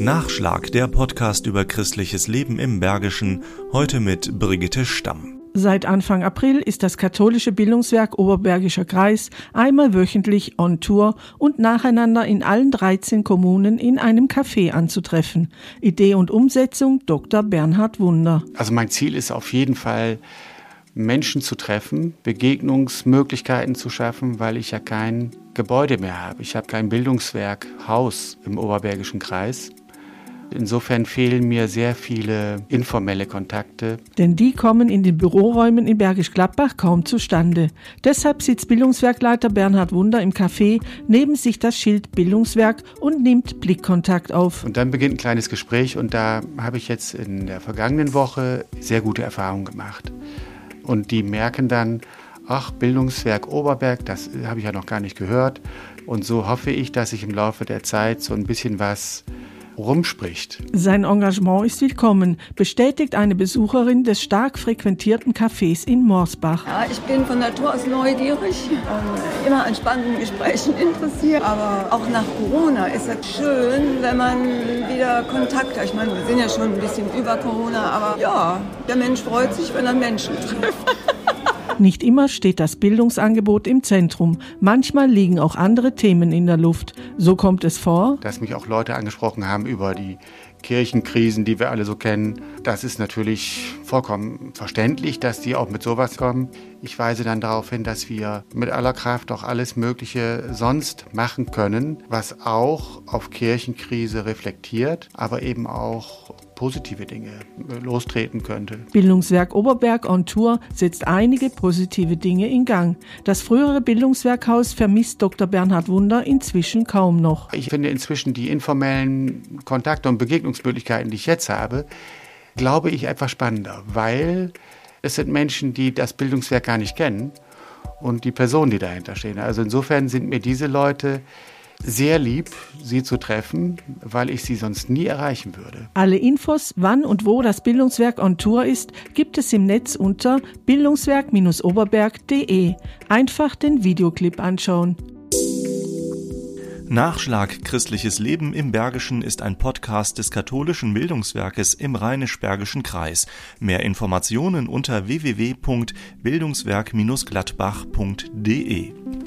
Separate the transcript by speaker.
Speaker 1: Nachschlag, der Podcast über christliches Leben im Bergischen, heute mit Brigitte Stamm.
Speaker 2: Seit Anfang April ist das katholische Bildungswerk Oberbergischer Kreis einmal wöchentlich on Tour und nacheinander in allen 13 Kommunen in einem Café anzutreffen. Idee und Umsetzung Dr. Bernhard Wunder.
Speaker 3: Also mein Ziel ist auf jeden Fall, Menschen zu treffen, Begegnungsmöglichkeiten zu schaffen, weil ich ja kein Gebäude mehr habe. Ich habe kein Bildungswerk, Haus im Oberbergischen Kreis. Insofern fehlen mir sehr viele informelle Kontakte.
Speaker 2: Denn die kommen in den Büroräumen in Bergisch Gladbach kaum zustande. Deshalb sitzt Bildungswerkleiter Bernhard Wunder im Café, neben sich das Schild Bildungswerk und nimmt Blickkontakt auf.
Speaker 3: Und dann beginnt ein kleines Gespräch und da habe ich jetzt in der vergangenen Woche sehr gute Erfahrungen gemacht. Und die merken dann, ach, Bildungswerk Oberberg, das habe ich ja noch gar nicht gehört. Und so hoffe ich, dass ich im Laufe der Zeit so ein bisschen was rumspricht.
Speaker 2: Sein Engagement ist willkommen, bestätigt eine Besucherin des stark frequentierten Cafés in Morsbach.
Speaker 4: Ja, ich bin von Natur aus neugierig und immer an spannenden Gesprächen interessiert. Aber auch nach Corona ist es schön, wenn man wieder Kontakt hat. Ich meine, wir sind ja schon ein bisschen über Corona, aber ja, der Mensch freut sich, wenn er Menschen trifft.
Speaker 2: Nicht immer steht das Bildungsangebot im Zentrum. Manchmal liegen auch andere Themen in der Luft. So kommt es vor,
Speaker 3: dass mich auch Leute angesprochen haben über die Kirchenkrisen, die wir alle so kennen. Das ist natürlich vollkommen verständlich, dass die auch mit sowas kommen. Ich weise dann darauf hin, dass wir mit aller Kraft auch alles Mögliche sonst machen können, was auch auf Kirchenkrise reflektiert, aber eben auch positive Dinge äh, lostreten könnte.
Speaker 2: Bildungswerk Oberberg on Tour setzt einige positive Dinge in Gang. Das frühere Bildungswerkhaus vermisst Dr. Bernhard Wunder inzwischen kaum noch.
Speaker 3: Ich finde inzwischen die informellen Kontakte und Begegnungsmöglichkeiten, die ich jetzt habe, glaube ich etwas spannender, weil es sind Menschen, die das Bildungswerk gar nicht kennen und die Personen, die dahinter stehen. Also insofern sind mir diese Leute sehr lieb, Sie zu treffen, weil ich Sie sonst nie erreichen würde.
Speaker 2: Alle Infos, wann und wo das Bildungswerk on Tour ist, gibt es im Netz unter bildungswerk-oberberg.de. Einfach den Videoclip anschauen.
Speaker 1: Nachschlag Christliches Leben im Bergischen ist ein Podcast des katholischen Bildungswerkes im Rheinisch-Bergischen Kreis. Mehr Informationen unter www.bildungswerk-gladbach.de